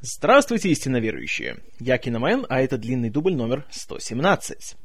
Здравствуйте, истинно верующие! Я Киномен, а это длинный дубль номер 117.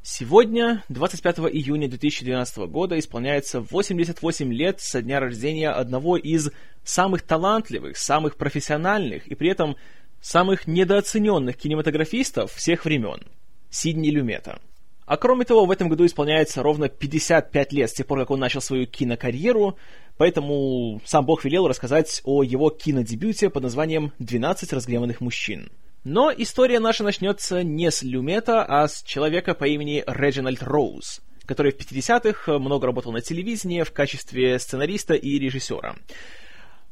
Сегодня, 25 июня 2012 года, исполняется 88 лет со дня рождения одного из самых талантливых, самых профессиональных и при этом самых недооцененных кинематографистов всех времен – Сидни Люмета. А кроме того, в этом году исполняется ровно 55 лет с тех пор, как он начал свою кинокарьеру, поэтому сам Бог велел рассказать о его кинодебюте под названием «12 разгневанных мужчин». Но история наша начнется не с Люмета, а с человека по имени Реджинальд Роуз, который в 50-х много работал на телевидении в качестве сценариста и режиссера.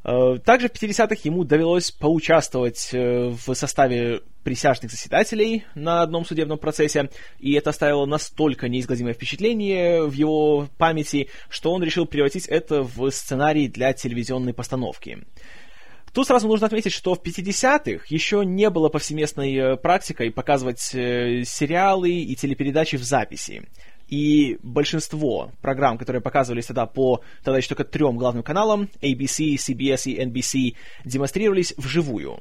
Э, также в 50-х ему довелось поучаствовать э, в составе присяжных заседателей на одном судебном процессе, и это оставило настолько неизгладимое впечатление в его памяти, что он решил превратить это в сценарий для телевизионной постановки. Тут сразу нужно отметить, что в 50-х еще не было повсеместной э, практикой показывать сериалы и телепередачи в записи. И большинство программ, которые показывались тогда по тогда еще только трем главным каналам, ABC, CBS и NBC, демонстрировались вживую.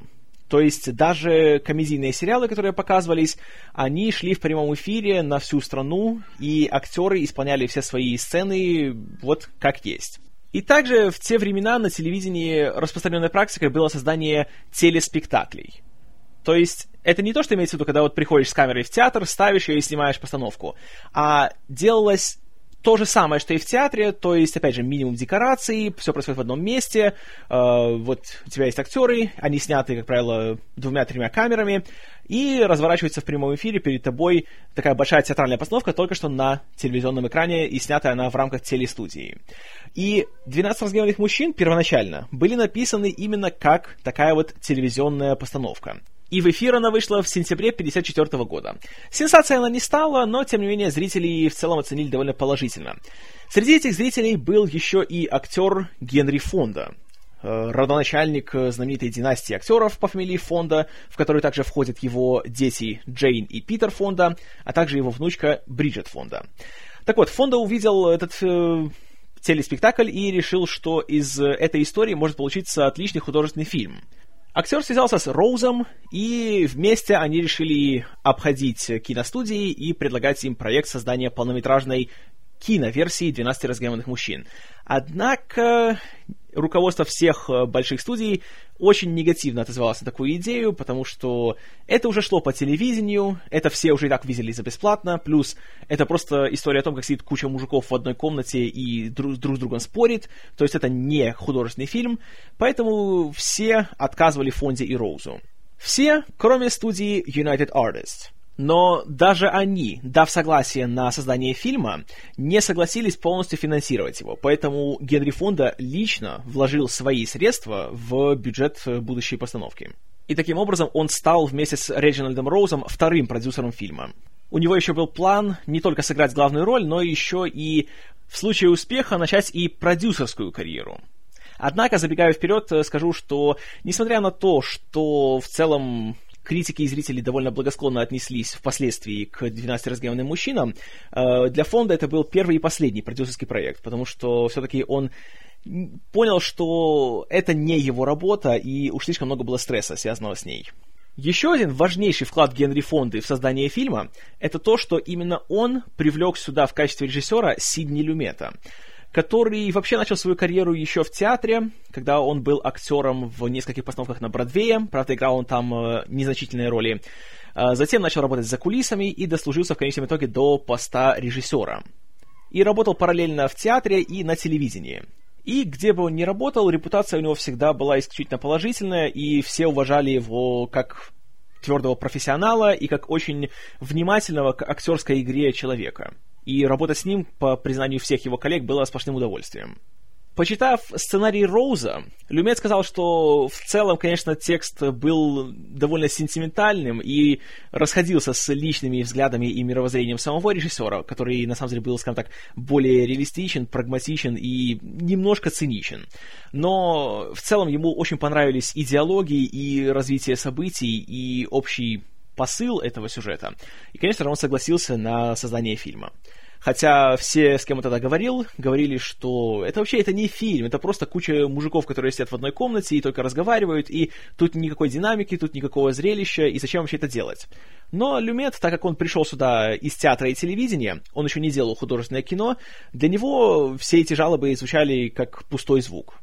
То есть даже комедийные сериалы, которые показывались, они шли в прямом эфире на всю страну, и актеры исполняли все свои сцены вот как есть. И также в те времена на телевидении распространенной практикой было создание телеспектаклей. То есть это не то, что имеется в виду, когда вот приходишь с камерой в театр, ставишь ее и снимаешь постановку, а делалось то же самое, что и в театре, то есть, опять же, минимум декораций, все происходит в одном месте, э, вот у тебя есть актеры, они сняты, как правило, двумя-тремя камерами, и разворачивается в прямом эфире перед тобой такая большая театральная постановка, только что на телевизионном экране, и снятая она в рамках телестудии. И «12 разгневанных мужчин» первоначально были написаны именно как такая вот телевизионная постановка. И в эфир она вышла в сентябре 1954 года. Сенсацией она не стала, но, тем не менее, зрители в целом оценили довольно положительно. Среди этих зрителей был еще и актер Генри Фонда, э, родоначальник знаменитой династии актеров по фамилии Фонда, в которую также входят его дети Джейн и Питер Фонда, а также его внучка Бриджит Фонда. Так вот, Фонда увидел этот э, телеспектакль и решил, что из этой истории может получиться отличный художественный фильм. Актер связался с Роузом, и вместе они решили обходить киностудии и предлагать им проект создания полнометражной киноверсии «12 разгневанных мужчин». Однако руководство всех э, больших студий очень негативно отозвалось на такую идею, потому что это уже шло по телевидению, это все уже и так видели за бесплатно, плюс это просто история о том, как сидит куча мужиков в одной комнате и друг, друг с другом спорит, то есть это не художественный фильм, поэтому все отказывали Фонде и Роузу. Все, кроме студии United Artists. Но даже они, дав согласие на создание фильма, не согласились полностью финансировать его. Поэтому Генри Фонда лично вложил свои средства в бюджет будущей постановки. И таким образом он стал вместе с Реджинальдом Роузом вторым продюсером фильма. У него еще был план не только сыграть главную роль, но еще и в случае успеха начать и продюсерскую карьеру. Однако, забегая вперед, скажу, что несмотря на то, что в целом критики и зрители довольно благосклонно отнеслись впоследствии к «12 разгневанным мужчинам», э, для фонда это был первый и последний продюсерский проект, потому что все-таки он понял, что это не его работа, и уж слишком много было стресса, связанного с ней. Еще один важнейший вклад Генри Фонды в создание фильма – это то, что именно он привлек сюда в качестве режиссера Сидни Люмета – который вообще начал свою карьеру еще в театре, когда он был актером в нескольких постановках на Бродвее, правда, играл он там э, незначительные роли. Э, затем начал работать за кулисами и дослужился в конечном итоге до поста режиссера. И работал параллельно в театре и на телевидении. И где бы он ни работал, репутация у него всегда была исключительно положительная, и все уважали его как твердого профессионала и как очень внимательного к актерской игре человека и работать с ним, по признанию всех его коллег, было сплошным удовольствием. Почитав сценарий Роуза, Люмет сказал, что в целом, конечно, текст был довольно сентиментальным и расходился с личными взглядами и мировоззрением самого режиссера, который, на самом деле, был, скажем так, более реалистичен, прагматичен и немножко циничен. Но в целом ему очень понравились идеологии и развитие событий и общий посыл этого сюжета. И, конечно же, он согласился на создание фильма. Хотя все, с кем он тогда говорил, говорили, что это вообще это не фильм, это просто куча мужиков, которые сидят в одной комнате и только разговаривают, и тут никакой динамики, тут никакого зрелища, и зачем вообще это делать? Но Люмет, так как он пришел сюда из театра и телевидения, он еще не делал художественное кино, для него все эти жалобы звучали как пустой звук.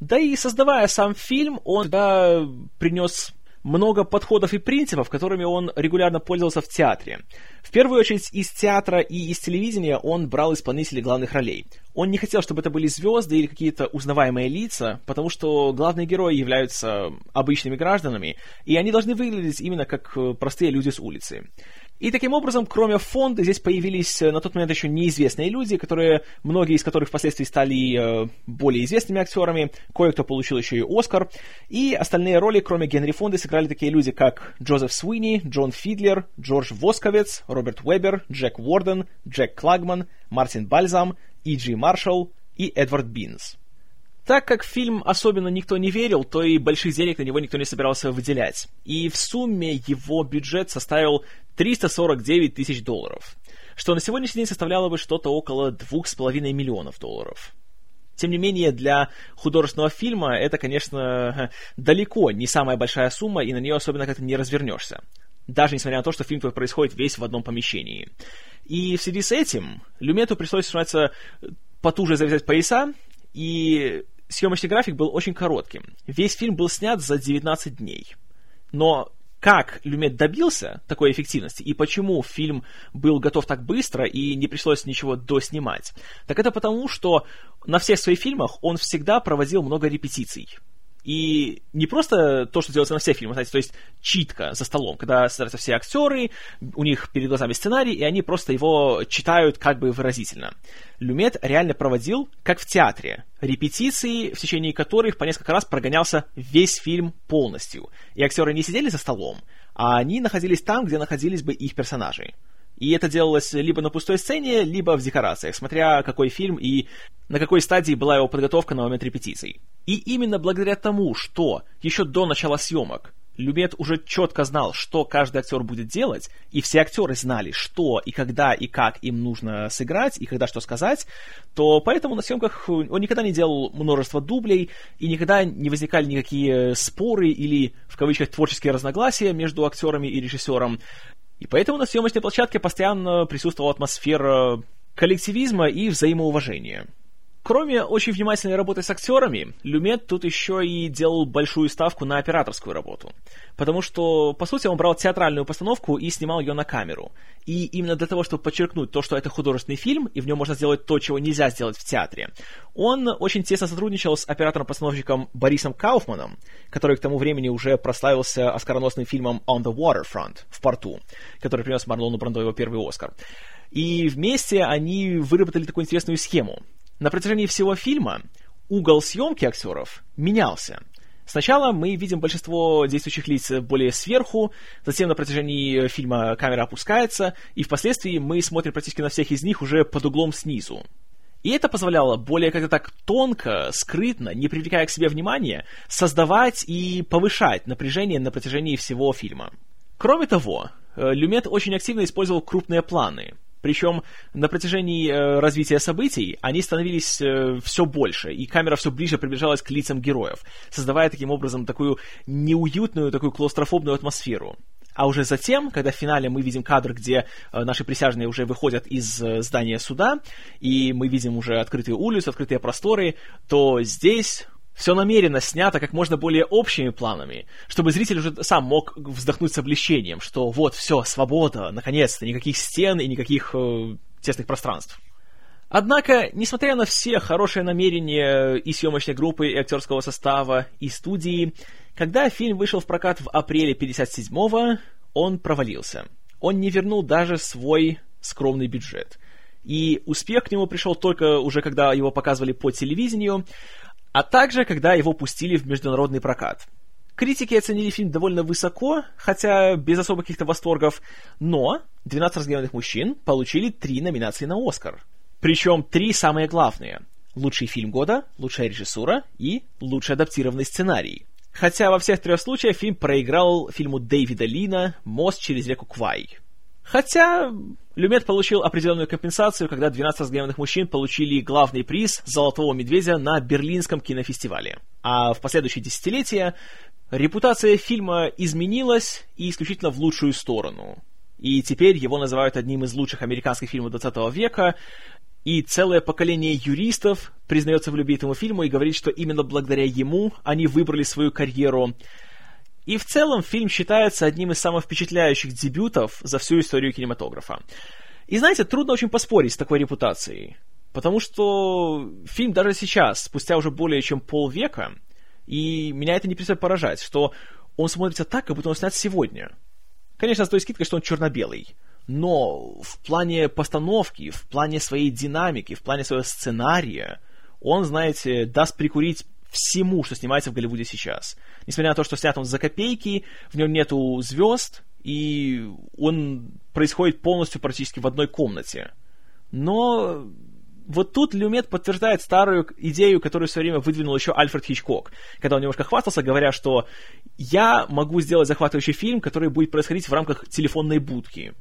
Да и создавая сам фильм, он да, принес много подходов и принципов, которыми он регулярно пользовался в театре. В первую очередь из театра и из телевидения он брал исполнителей главных ролей. Он не хотел, чтобы это были звезды или какие-то узнаваемые лица, потому что главные герои являются обычными гражданами, и они должны выглядеть именно как э, простые люди с улицы. И таким образом, кроме фонда, здесь появились э, на тот момент еще неизвестные люди, которые, многие из которых впоследствии стали э, более известными актерами, кое-кто получил еще и Оскар, и остальные роли, кроме Генри Фонда, сыграли такие люди, как Джозеф Суини, Джон Фидлер, Джордж Восковец, Роберт Уэбер, Джек Уорден, Джек Клагман, Мартин Бальзам, И. Джи Маршалл и Эдвард Бинс. Так как фильм особенно никто не верил, то и больших денег на него никто не собирался выделять. И в сумме его бюджет составил 349 тысяч долларов, что на сегодняшний день составляло бы что-то около 2,5 миллионов долларов. Тем не менее, для художественного фильма это, конечно, далеко не самая большая сумма, и на нее особенно как-то не развернешься. Даже несмотря на то, что фильм твой происходит весь в одном помещении. И в связи с этим Люмету пришлось, что потуже завязать пояса и съемочный график был очень коротким. Весь фильм был снят за 19 дней. Но как Люмет добился такой эффективности и почему фильм был готов так быстро и не пришлось ничего доснимать, так это потому, что на всех своих фильмах он всегда проводил много репетиций. И не просто то, что делается на всех фильмах, знаете, то есть читка за столом, когда собираются все актеры, у них перед глазами сценарий, и они просто его читают как бы выразительно. Люмет реально проводил, как в театре, репетиции, в течение которых по несколько раз прогонялся весь фильм полностью. И актеры не сидели за столом, а они находились там, где находились бы их персонажи. И это делалось либо на пустой сцене, либо в декорациях, смотря какой фильм и на какой стадии была его подготовка на момент репетиций. И именно благодаря тому, что еще до начала съемок Люмет уже четко знал, что каждый актер будет делать, и все актеры знали, что и когда и как им нужно сыграть, и когда что сказать, то поэтому на съемках он никогда не делал множество дублей, и никогда не возникали никакие споры или, в кавычках, творческие разногласия между актерами и режиссером. И поэтому на съемочной площадке постоянно присутствовала атмосфера коллективизма и взаимоуважения. Кроме очень внимательной работы с актерами, Люмет тут еще и делал большую ставку на операторскую работу. Потому что, по сути, он брал театральную постановку и снимал ее на камеру. И именно для того, чтобы подчеркнуть то, что это художественный фильм, и в нем можно сделать то, чего нельзя сделать в театре, он очень тесно сотрудничал с оператором-постановщиком Борисом Кауфманом, который к тому времени уже прославился оскароносным фильмом «On the Waterfront» в порту, который принес Марлону Брандо его первый Оскар. И вместе они выработали такую интересную схему. На протяжении всего фильма угол съемки актеров менялся. Сначала мы видим большинство действующих лиц более сверху, затем на протяжении фильма камера опускается, и впоследствии мы смотрим практически на всех из них уже под углом снизу. И это позволяло более как-то так тонко, скрытно, не привлекая к себе внимания, создавать и повышать напряжение на протяжении всего фильма. Кроме того, э, Люмет очень активно использовал крупные планы. Причем на протяжении э, развития событий они становились э, все больше, и камера все ближе приближалась к лицам героев, создавая таким образом такую неуютную, такую клаустрофобную атмосферу. А уже затем, когда в финале мы видим кадр, где э, наши присяжные уже выходят из э, здания суда, и мы видим уже открытые улицы, открытые просторы, то здесь все намеренно снято как можно более общими планами, чтобы зритель уже сам мог вздохнуть с облегчением, что вот, все, свобода, наконец-то, никаких стен и никаких э, тесных пространств. Однако, несмотря на все хорошие намерения и съемочной группы, и актерского состава, и студии, когда фильм вышел в прокат в апреле 57-го, он провалился. Он не вернул даже свой скромный бюджет. И успех к нему пришел только уже когда его показывали по телевидению, а также когда его пустили в международный прокат. Критики оценили фильм довольно высоко, хотя без особых каких-то восторгов, но «12 разгневанных мужчин» получили три номинации на «Оскар». Причем три самые главные. Лучший фильм года, лучшая режиссура и лучший адаптированный сценарий. Хотя во всех трех случаях фильм проиграл фильму Дэвида Лина «Мост через реку Квай». Хотя Люмет получил определенную компенсацию, когда 12 разгневанных мужчин получили главный приз «Золотого медведя» на Берлинском кинофестивале. А в последующие десятилетия репутация фильма изменилась и исключительно в лучшую сторону. И теперь его называют одним из лучших американских фильмов 20 века, и целое поколение юристов признается в любви этому фильму и говорит, что именно благодаря ему они выбрали свою карьеру. И в целом фильм считается одним из самых впечатляющих дебютов за всю историю кинематографа. И знаете, трудно очень поспорить с такой репутацией. Потому что фильм даже сейчас, спустя уже более чем полвека, и меня это не перестает поражать, что он смотрится так, как будто он снят сегодня. Конечно, с той скидкой, что он черно-белый. Но в плане постановки, в плане своей динамики, в плане своего сценария, он, знаете, даст прикурить всему, что снимается в Голливуде сейчас. Несмотря на то, что снят он за копейки, в нем нету звезд, и он происходит полностью практически в одной комнате. Но вот тут Люмет подтверждает старую идею, которую в свое время выдвинул еще Альфред Хичкок, когда он немножко хвастался, говоря, что я могу сделать захватывающий фильм, который будет происходить в рамках телефонной будки.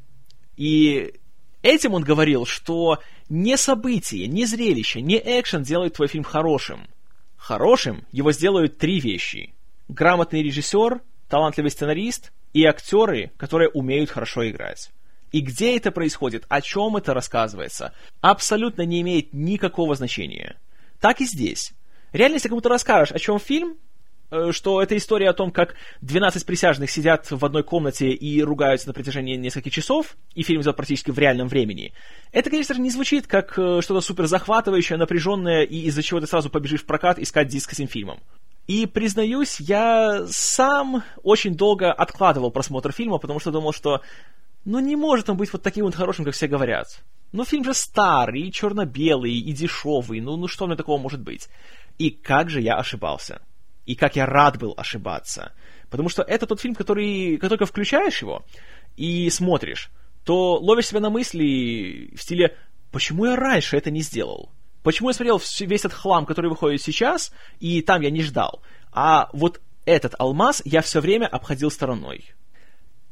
И этим он говорил, что не событие, не зрелище, не экшен делают твой фильм хорошим – Хорошим его сделают три вещи. Грамотный режиссер, талантливый сценарист и актеры, которые умеют хорошо играть. И где это происходит, о чем это рассказывается, абсолютно не имеет никакого значения. Так и здесь. Реально, если кому-то расскажешь, о чем фильм, что это история о том, как 12 присяжных сидят в одной комнате и ругаются на протяжении нескольких часов, и фильм идет практически в реальном времени. Это, конечно же, не звучит как э, что-то супер захватывающее, напряженное, и из-за чего ты сразу побежишь в прокат искать диск с этим фильмом. И, признаюсь, я сам очень долго откладывал просмотр фильма, потому что думал, что ну не может он быть вот таким вот хорошим, как все говорят. Ну фильм же старый, и черно-белый, и дешевый, ну, ну что мне такого может быть? И как же я ошибался и как я рад был ошибаться. Потому что это тот фильм, который, как только включаешь его и смотришь, то ловишь себя на мысли в стиле «почему я раньше это не сделал?» Почему я смотрел весь этот хлам, который выходит сейчас, и там я не ждал? А вот этот алмаз я все время обходил стороной.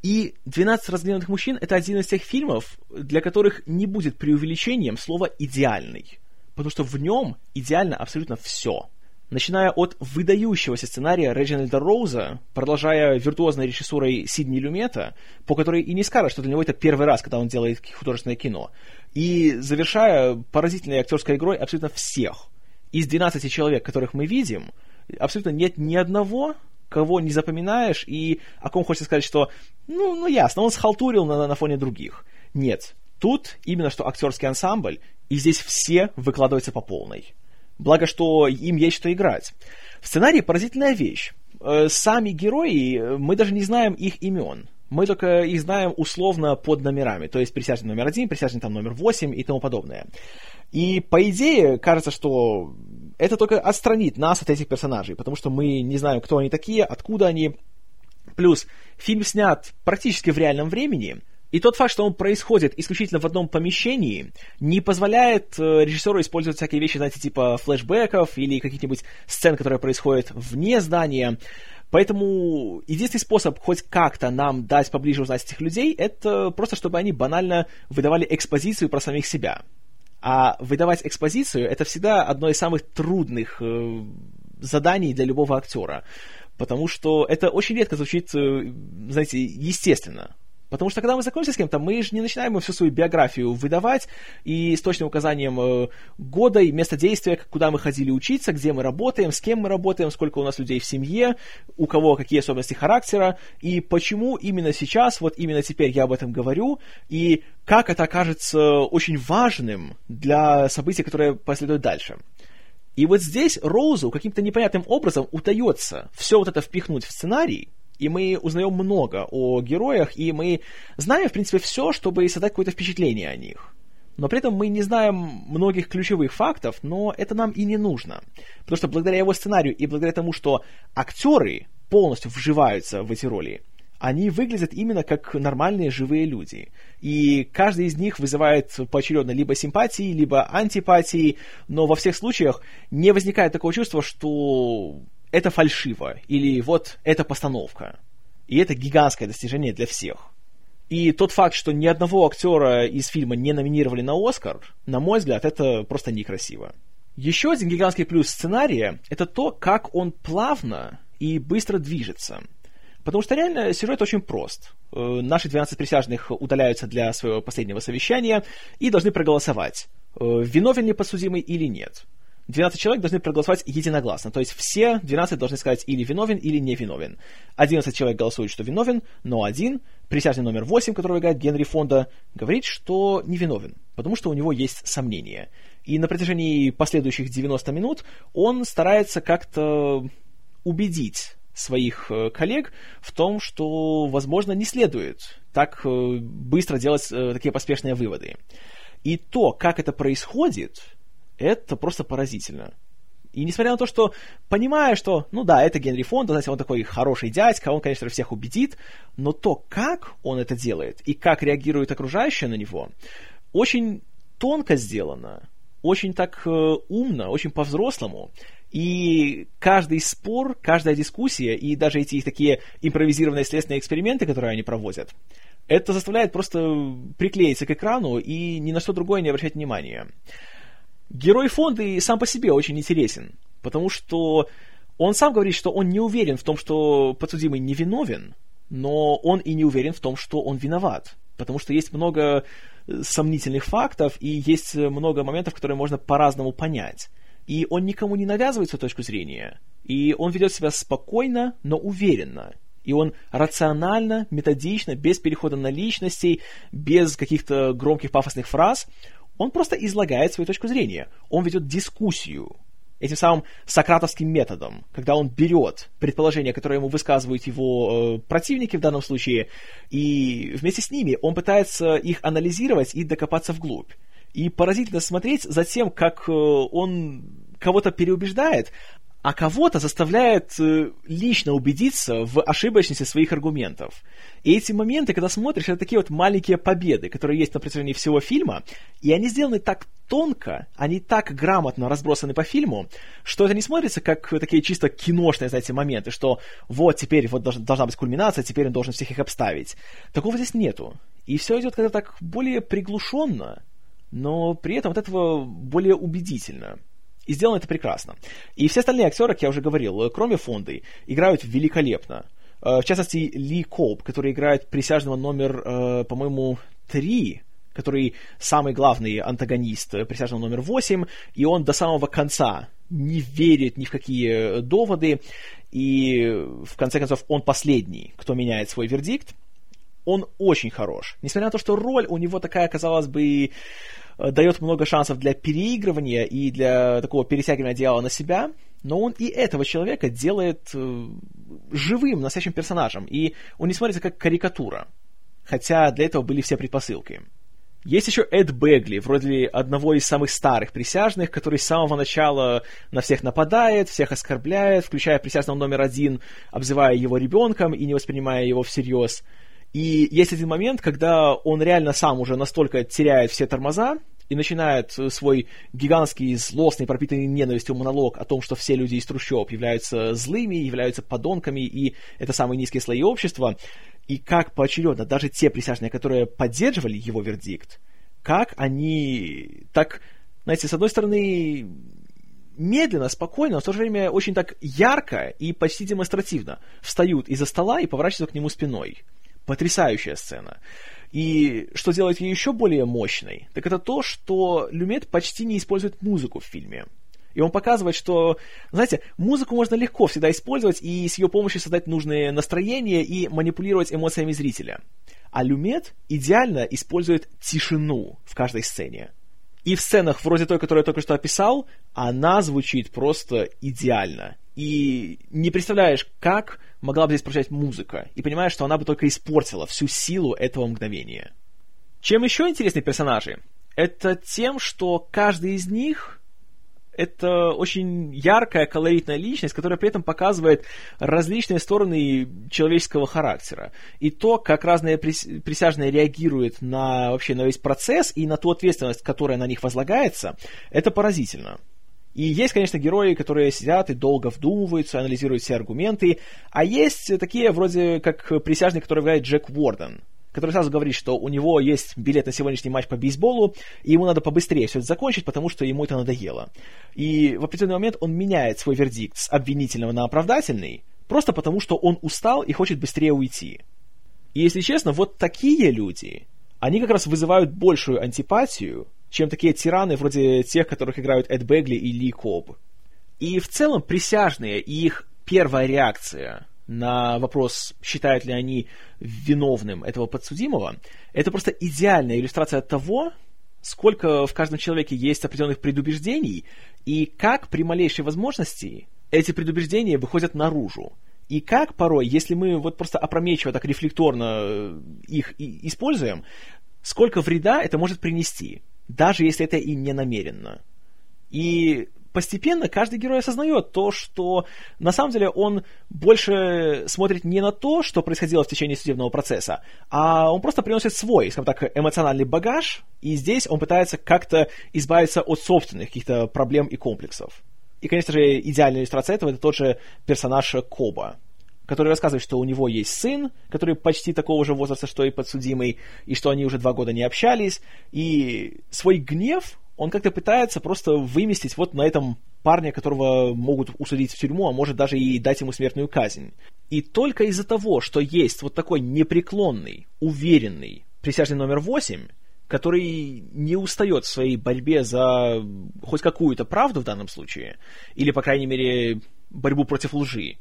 И «12 разгневанных мужчин» — это один из тех фильмов, для которых не будет преувеличением слова «идеальный». Потому что в нем идеально абсолютно все начиная от выдающегося сценария Реджинальда Роуза, продолжая виртуозной режиссурой Сидни Люмета, по которой и не скажешь, что для него это первый раз, когда он делает художественное кино, и завершая поразительной актерской игрой абсолютно всех. Из 12 человек, которых мы видим, абсолютно нет ни одного, кого не запоминаешь, и о ком хочется сказать, что, ну, ну ясно, он схалтурил на, на фоне других. Нет, тут именно что актерский ансамбль, и здесь все выкладываются по полной. Благо, что им есть что играть. В сценарии поразительная вещь. Э, сами герои, мы даже не знаем их имен. Мы только их знаем условно под номерами. То есть присяжный номер один, присяжный там номер восемь и тому подобное. И по идее кажется, что это только отстранит нас от этих персонажей, потому что мы не знаем, кто они такие, откуда они. Плюс фильм снят практически в реальном времени, и тот факт, что он происходит исключительно в одном помещении, не позволяет э, режиссеру использовать всякие вещи, знаете, типа флешбеков или каких-нибудь сцен, которые происходят вне здания. Поэтому единственный способ хоть как-то нам дать поближе узнать этих людей, это просто чтобы они банально выдавали экспозицию про самих себя. А выдавать экспозицию это всегда одно из самых трудных э, заданий для любого актера. Потому что это очень редко звучит, э, знаете, естественно. Потому что когда мы знакомимся с кем-то, мы же не начинаем всю свою биографию выдавать и с точным указанием э, года и места действия, куда мы ходили учиться, где мы работаем, с кем мы работаем, сколько у нас людей в семье, у кого какие особенности характера, и почему именно сейчас, вот именно теперь я об этом говорю, и как это окажется очень важным для событий, которые последуют дальше. И вот здесь Роузу каким-то непонятным образом удается все вот это впихнуть в сценарий, и мы узнаем много о героях, и мы знаем, в принципе, все, чтобы создать какое-то впечатление о них. Но при этом мы не знаем многих ключевых фактов, но это нам и не нужно. Потому что благодаря его сценарию и благодаря тому, что актеры полностью вживаются в эти роли, они выглядят именно как нормальные живые люди. И каждый из них вызывает поочередно либо симпатии, либо антипатии, но во всех случаях не возникает такого чувства, что это фальшиво, или вот это постановка. И это гигантское достижение для всех. И тот факт, что ни одного актера из фильма не номинировали на Оскар, на мой взгляд, это просто некрасиво. Еще один гигантский плюс сценария — это то, как он плавно и быстро движется. Потому что реально сюжет очень прост. Э, наши 12 присяжных удаляются для своего последнего совещания и должны проголосовать, э, виновен ли подсудимый или нет. 12 человек должны проголосовать единогласно. То есть все 12 должны сказать или виновен, или не виновен. 11 человек голосуют, что виновен, но один, присяжный номер 8, которого играет Генри Фонда, говорит, что не виновен, потому что у него есть сомнения. И на протяжении последующих 90 минут он старается как-то убедить своих э, коллег в том, что, возможно, не следует так э, быстро делать э, такие поспешные выводы. И то, как это происходит, это просто поразительно. И несмотря на то, что понимая, что, ну да, это Генри Фонда, знаете, он такой хороший дядька, он, конечно, всех убедит, но то, как он это делает и как реагируют окружающие на него, очень тонко сделано, очень так э, умно, очень по-взрослому. И каждый спор, каждая дискуссия и даже эти их такие импровизированные следственные эксперименты, которые они проводят, это заставляет просто приклеиться к экрану и ни на что другое не обращать внимания. Герой фонда и сам по себе очень интересен, потому что он сам говорит, что он не уверен в том, что подсудимый невиновен, но он и не уверен в том, что он виноват, потому что есть много э, сомнительных фактов и есть много моментов, которые можно по-разному понять. И он никому не навязывает свою точку зрения, и он ведет себя спокойно, но уверенно. И он рационально, методично, без перехода на личностей, без каких-то громких пафосных фраз, он просто излагает свою точку зрения. Он ведет дискуссию этим самым сократовским методом, когда он берет предположения, которые ему высказывают его э, противники в данном случае, и вместе с ними он пытается их анализировать и докопаться вглубь. И поразительно смотреть за тем, как э, он кого-то переубеждает, а кого-то заставляет э, лично убедиться в ошибочности своих аргументов. И эти моменты, когда смотришь, это такие вот маленькие победы, которые есть на протяжении всего фильма, и они сделаны так тонко, они так грамотно разбросаны по фильму, что это не смотрится как такие чисто киношные, знаете, моменты, что вот теперь вот должна быть кульминация, теперь он должен всех их обставить. Такого здесь нету. И все идет как-то так более приглушенно, но при этом от этого более убедительно. И сделано это прекрасно. И все остальные актеры, как я уже говорил, э, кроме Фонды, играют великолепно. Э, в частности, Ли Коуп, который играет присяжного номер, э, по-моему, 3, который самый главный антагонист присяжного номер 8, и он до самого конца не верит ни в какие доводы, и в конце концов он последний, кто меняет свой вердикт. Он очень хорош. Несмотря на то, что роль у него такая, казалось бы, дает много шансов для переигрывания и для такого перетягивания одеяла на себя, но он и этого человека делает э, живым, настоящим персонажем, и он не смотрится как карикатура, хотя для этого были все предпосылки. Есть еще Эд Бегли, вроде одного из самых старых присяжных, который с самого начала на всех нападает, всех оскорбляет, включая присяжного номер один, обзывая его ребенком и не воспринимая его всерьез. И есть один момент, когда он реально сам уже настолько теряет все тормоза и начинает свой гигантский, злостный, пропитанный ненавистью монолог о том, что все люди из трущоб являются злыми, являются подонками, и это самые низкие слои общества. И как поочередно даже те присяжные, которые поддерживали его вердикт, как они так, знаете, с одной стороны, медленно, спокойно, но в то же время очень так ярко и почти демонстративно встают из-за стола и поворачиваются к нему спиной. Потрясающая сцена. И что делает ее еще более мощной, так это то, что Люмет почти не использует музыку в фильме. И он показывает, что, знаете, музыку можно легко всегда использовать и с ее помощью создать нужные настроения и манипулировать эмоциями зрителя. А Люмет идеально использует тишину в каждой сцене. И в сценах вроде той, которую я только что описал, она звучит просто идеально. И не представляешь, как могла бы здесь прозвучать музыка, и понимаешь, что она бы только испортила всю силу этого мгновения. Чем еще интересны персонажи? Это тем, что каждый из них это очень яркая, колоритная личность, которая при этом показывает различные стороны человеческого характера. И то, как разные присяжные реагируют на вообще на весь процесс и на ту ответственность, которая на них возлагается, это поразительно. И есть, конечно, герои, которые сидят и долго вдумываются, анализируют все аргументы, а есть такие вроде как присяжные, которые играет Джек Уорден, который сразу говорит, что у него есть билет на сегодняшний матч по бейсболу, и ему надо побыстрее все это закончить, потому что ему это надоело. И в определенный момент он меняет свой вердикт с обвинительного на оправдательный, просто потому что он устал и хочет быстрее уйти. И если честно, вот такие люди, они как раз вызывают большую антипатию, чем такие тираны вроде тех, которых играют Эд Бегли и Ли Коб. И в целом присяжные и их первая реакция на вопрос, считают ли они виновным этого подсудимого, это просто идеальная иллюстрация того, сколько в каждом человеке есть определенных предубеждений, и как при малейшей возможности эти предубеждения выходят наружу. И как порой, если мы вот просто опрометчиво так рефлекторно э, их используем, сколько вреда это может принести, даже если это и не намеренно. И постепенно каждый герой осознает то, что на самом деле он больше смотрит не на то, что происходило в течение судебного процесса, а он просто приносит свой, скажем так, эмоциональный багаж, и здесь он пытается как-то избавиться от собственных каких-то проблем и комплексов. И, конечно же, идеальная иллюстрация этого — это тот же персонаж Коба, который рассказывает, что у него есть сын, который почти такого же возраста, что и подсудимый, и что они уже два года не общались, и свой гнев он как-то пытается просто выместить вот на этом парне, которого могут усадить в тюрьму, а может даже и дать ему смертную казнь. И только из-за того, что есть вот такой непреклонный, уверенный присяжный номер восемь, который не устает в своей борьбе за хоть какую-то правду в данном случае, или, по крайней мере, борьбу против лжи.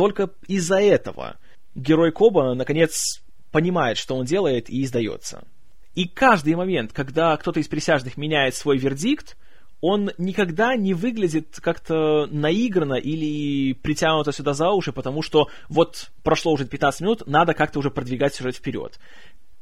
Только из-за этого герой Коба, наконец, понимает, что он делает, и издается. И каждый момент, когда кто-то из присяжных меняет свой вердикт, он никогда не выглядит как-то наигранно или притянуто сюда за уши, потому что вот прошло уже 15 минут, надо как-то уже продвигать сюжет вперед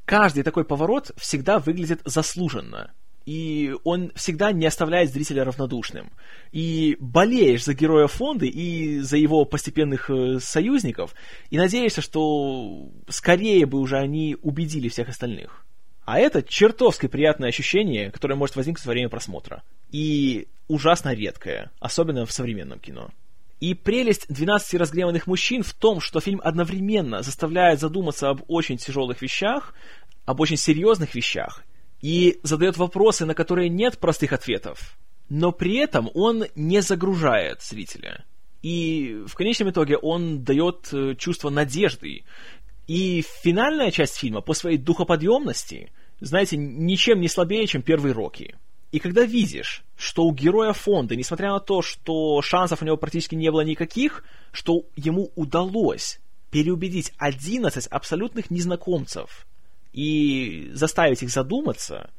каждый такой поворот всегда выглядит заслуженно. И он всегда не оставляет зрителя равнодушным. И болеешь за героя фонда и за его постепенных э, союзников, и надеешься, что скорее бы уже они убедили всех остальных. А это чертовски приятное ощущение, которое может возникнуть во время просмотра. И ужасно редкое, особенно в современном кино. И прелесть 12 разгневанных мужчин в том, что фильм одновременно заставляет задуматься об очень тяжелых вещах, об очень серьезных вещах, и задает вопросы, на которые нет простых ответов. Но при этом он не загружает зрителя. И в конечном итоге он дает э, чувство надежды. И финальная часть фильма по своей духоподъемности, знаете, ничем не слабее, чем первый Рокки. И когда видишь, что у героя фонда, несмотря на то, что шансов у него практически не было никаких, что ему удалось переубедить 11 абсолютных незнакомцев и заставить их задуматься,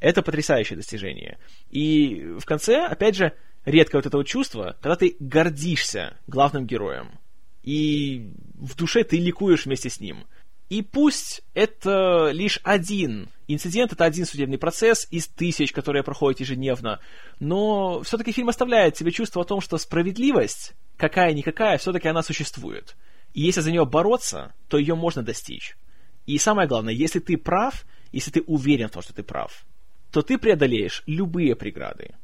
это потрясающее достижение. И в конце, опять же, редкое вот это вот чувство, когда ты гордишься главным героем, и в душе ты ликуешь вместе с ним – и пусть это лишь один инцидент, это один судебный процесс из тысяч, которые проходят ежедневно, но все-таки фильм оставляет тебе чувство о том, что справедливость, какая-никакая, все-таки она существует. И если за нее бороться, то ее можно достичь. И самое главное, если ты прав, если ты уверен в том, что ты прав, то ты преодолеешь любые преграды.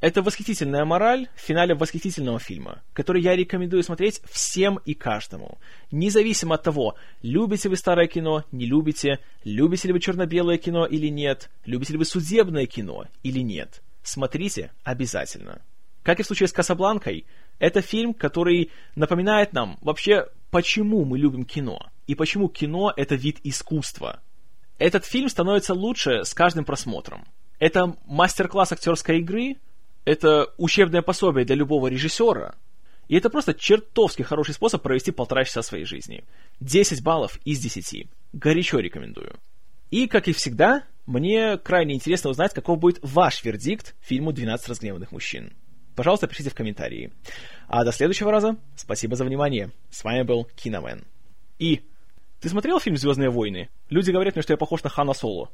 Это восхитительная мораль в финале восхитительного фильма, который я рекомендую смотреть всем и каждому. Независимо от того, любите вы старое кино, не любите, любите ли вы черно-белое кино или нет, любите ли вы судебное кино или нет. Смотрите обязательно. Как и в случае с «Касабланкой», это фильм, который напоминает нам вообще, почему мы любим кино, и почему кино — это вид искусства. Этот фильм становится лучше с каждым просмотром. Это мастер-класс актерской игры, это учебное пособие для любого режиссера. И это просто чертовски хороший способ провести полтора часа своей жизни. 10 баллов из 10. Горячо рекомендую. И, как и всегда, мне крайне интересно узнать, каков будет ваш вердикт фильму «12 разгневанных мужчин». Пожалуйста, пишите в комментарии. А до следующего раза, спасибо за внимание. С вами был Киномен. И ты смотрел фильм «Звездные войны»? Люди говорят мне, что я похож на Хана Соло.